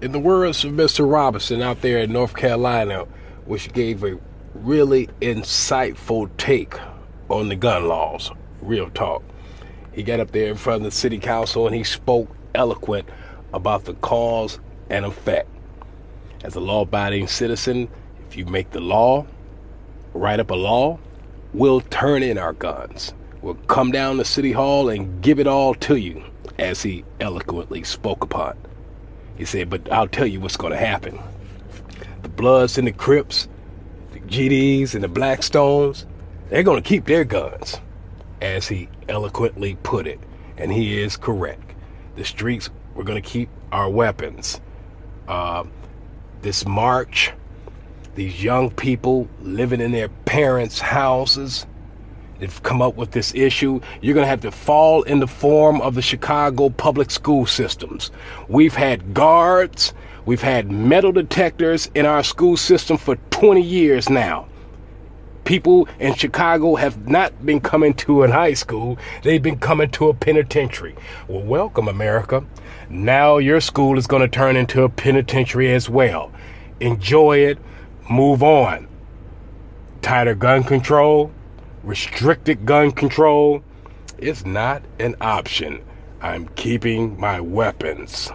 in the words of Mr. Robinson out there in North Carolina, which gave a really insightful take on the gun laws. Real talk. He got up there in front of the city council and he spoke eloquent about the cause and effect. As a law abiding citizen, if you make the law, write up a law, we'll turn in our guns. We'll come down to City Hall and give it all to you, as he eloquently spoke upon. He said, But I'll tell you what's going to happen. The Bloods and the Crips, the GDs and the Blackstones, they're going to keep their guns, as he eloquently put it. And he is correct. The streets, we're going to keep our weapons. Uh, this march, these young people living in their parents' houses, come up with this issue. You're going to have to fall in the form of the Chicago public school systems. We've had guards, we've had metal detectors in our school system for 20 years now. People in Chicago have not been coming to an high school, they've been coming to a penitentiary. Well, welcome, America. Now your school is going to turn into a penitentiary as well. Enjoy it, move on. Tighter gun control, restricted gun control is not an option. I'm keeping my weapons.